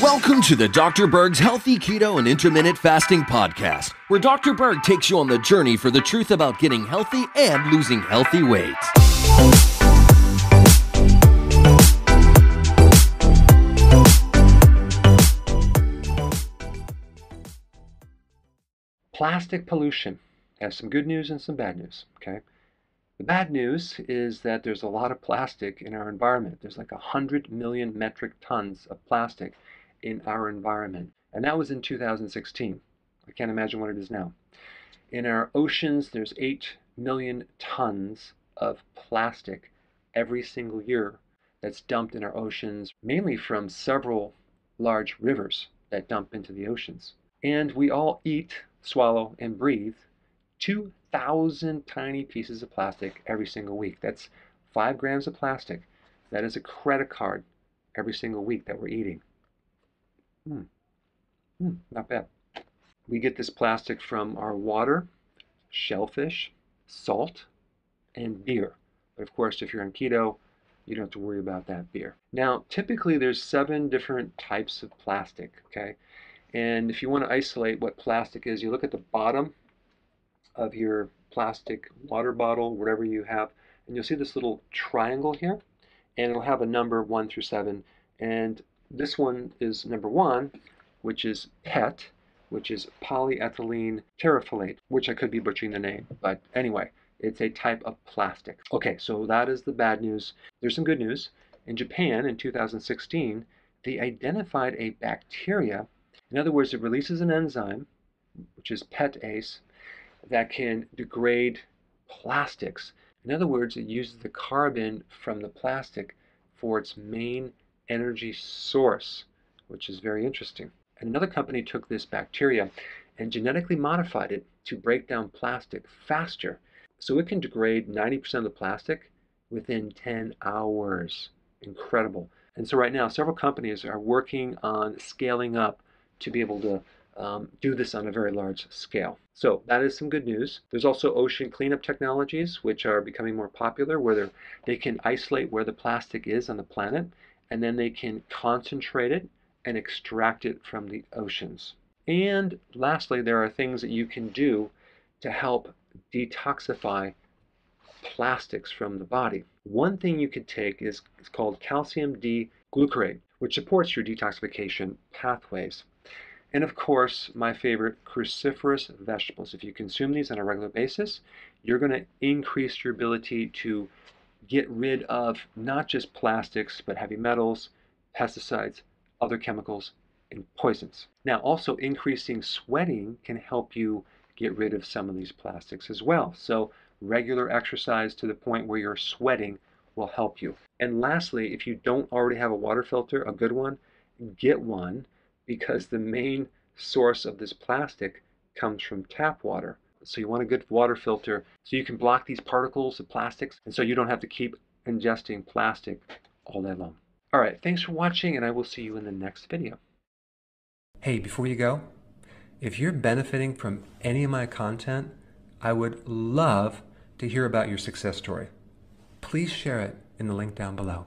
Welcome to the Dr. Berg's Healthy Keto and Intermittent Fasting Podcast, where Dr. Berg takes you on the journey for the truth about getting healthy and losing healthy weight. Plastic pollution. I have some good news and some bad news, okay? The bad news is that there's a lot of plastic in our environment. There's like 100 million metric tons of plastic in our environment. And that was in 2016. I can't imagine what it is now. In our oceans, there's 8 million tons of plastic every single year that's dumped in our oceans, mainly from several large rivers that dump into the oceans. And we all eat, swallow, and breathe 2,000 tiny pieces of plastic every single week. That's five grams of plastic. That is a credit card every single week that we're eating. Hmm. Hmm, not bad. We get this plastic from our water, shellfish, salt, and beer. But of course, if you're on keto, you don't have to worry about that beer. Now, typically there's seven different types of plastic, okay? And if you want to isolate what plastic is, you look at the bottom of your plastic water bottle, whatever you have, and you'll see this little triangle here, and it'll have a number 1 through 7. And this one is number 1, which is PET, which is polyethylene terephthalate, which I could be butchering the name, but anyway, it's a type of plastic. Okay, so that is the bad news. There's some good news. In Japan in 2016, they identified a bacteria. In other words, it releases an enzyme, which is PETase, that can degrade plastics. In other words, it uses the carbon from the plastic for its main energy source, which is very interesting. And another company took this bacteria and genetically modified it to break down plastic faster. So it can degrade 90% of the plastic within 10 hours. Incredible. And so right now, several companies are working on scaling up to be able to um, do this on a very large scale. So that is some good news. There's also ocean cleanup technologies, which are becoming more popular, where they can isolate where the plastic is on the planet, and then they can concentrate it and extract it from the oceans. And lastly, there are things that you can do to help detoxify plastics from the body. One thing you could take is, is called calcium D-glucarate, which supports your detoxification pathways. And of course, my favorite, cruciferous vegetables. If you consume these on a regular basis, you're going to increase your ability to get rid of not just plastics, but heavy metals, pesticides, other chemicals, and poisons. Now, also increasing sweating can help you get rid of some of these plastics as well. So, regular exercise to the point where you're sweating will help you. And lastly, if you don't already have a water filter, a good one, get one because the main source of this plastic comes from tap water. So you want a good water filter so you can block these particles of plastics and so you don't have to keep ingesting plastic all day long. All right, thanks for watching and I will see you in the next video. Hey, before you go, if you're benefiting from any of my content, I would love to hear about your success story. Please share it in the link down below.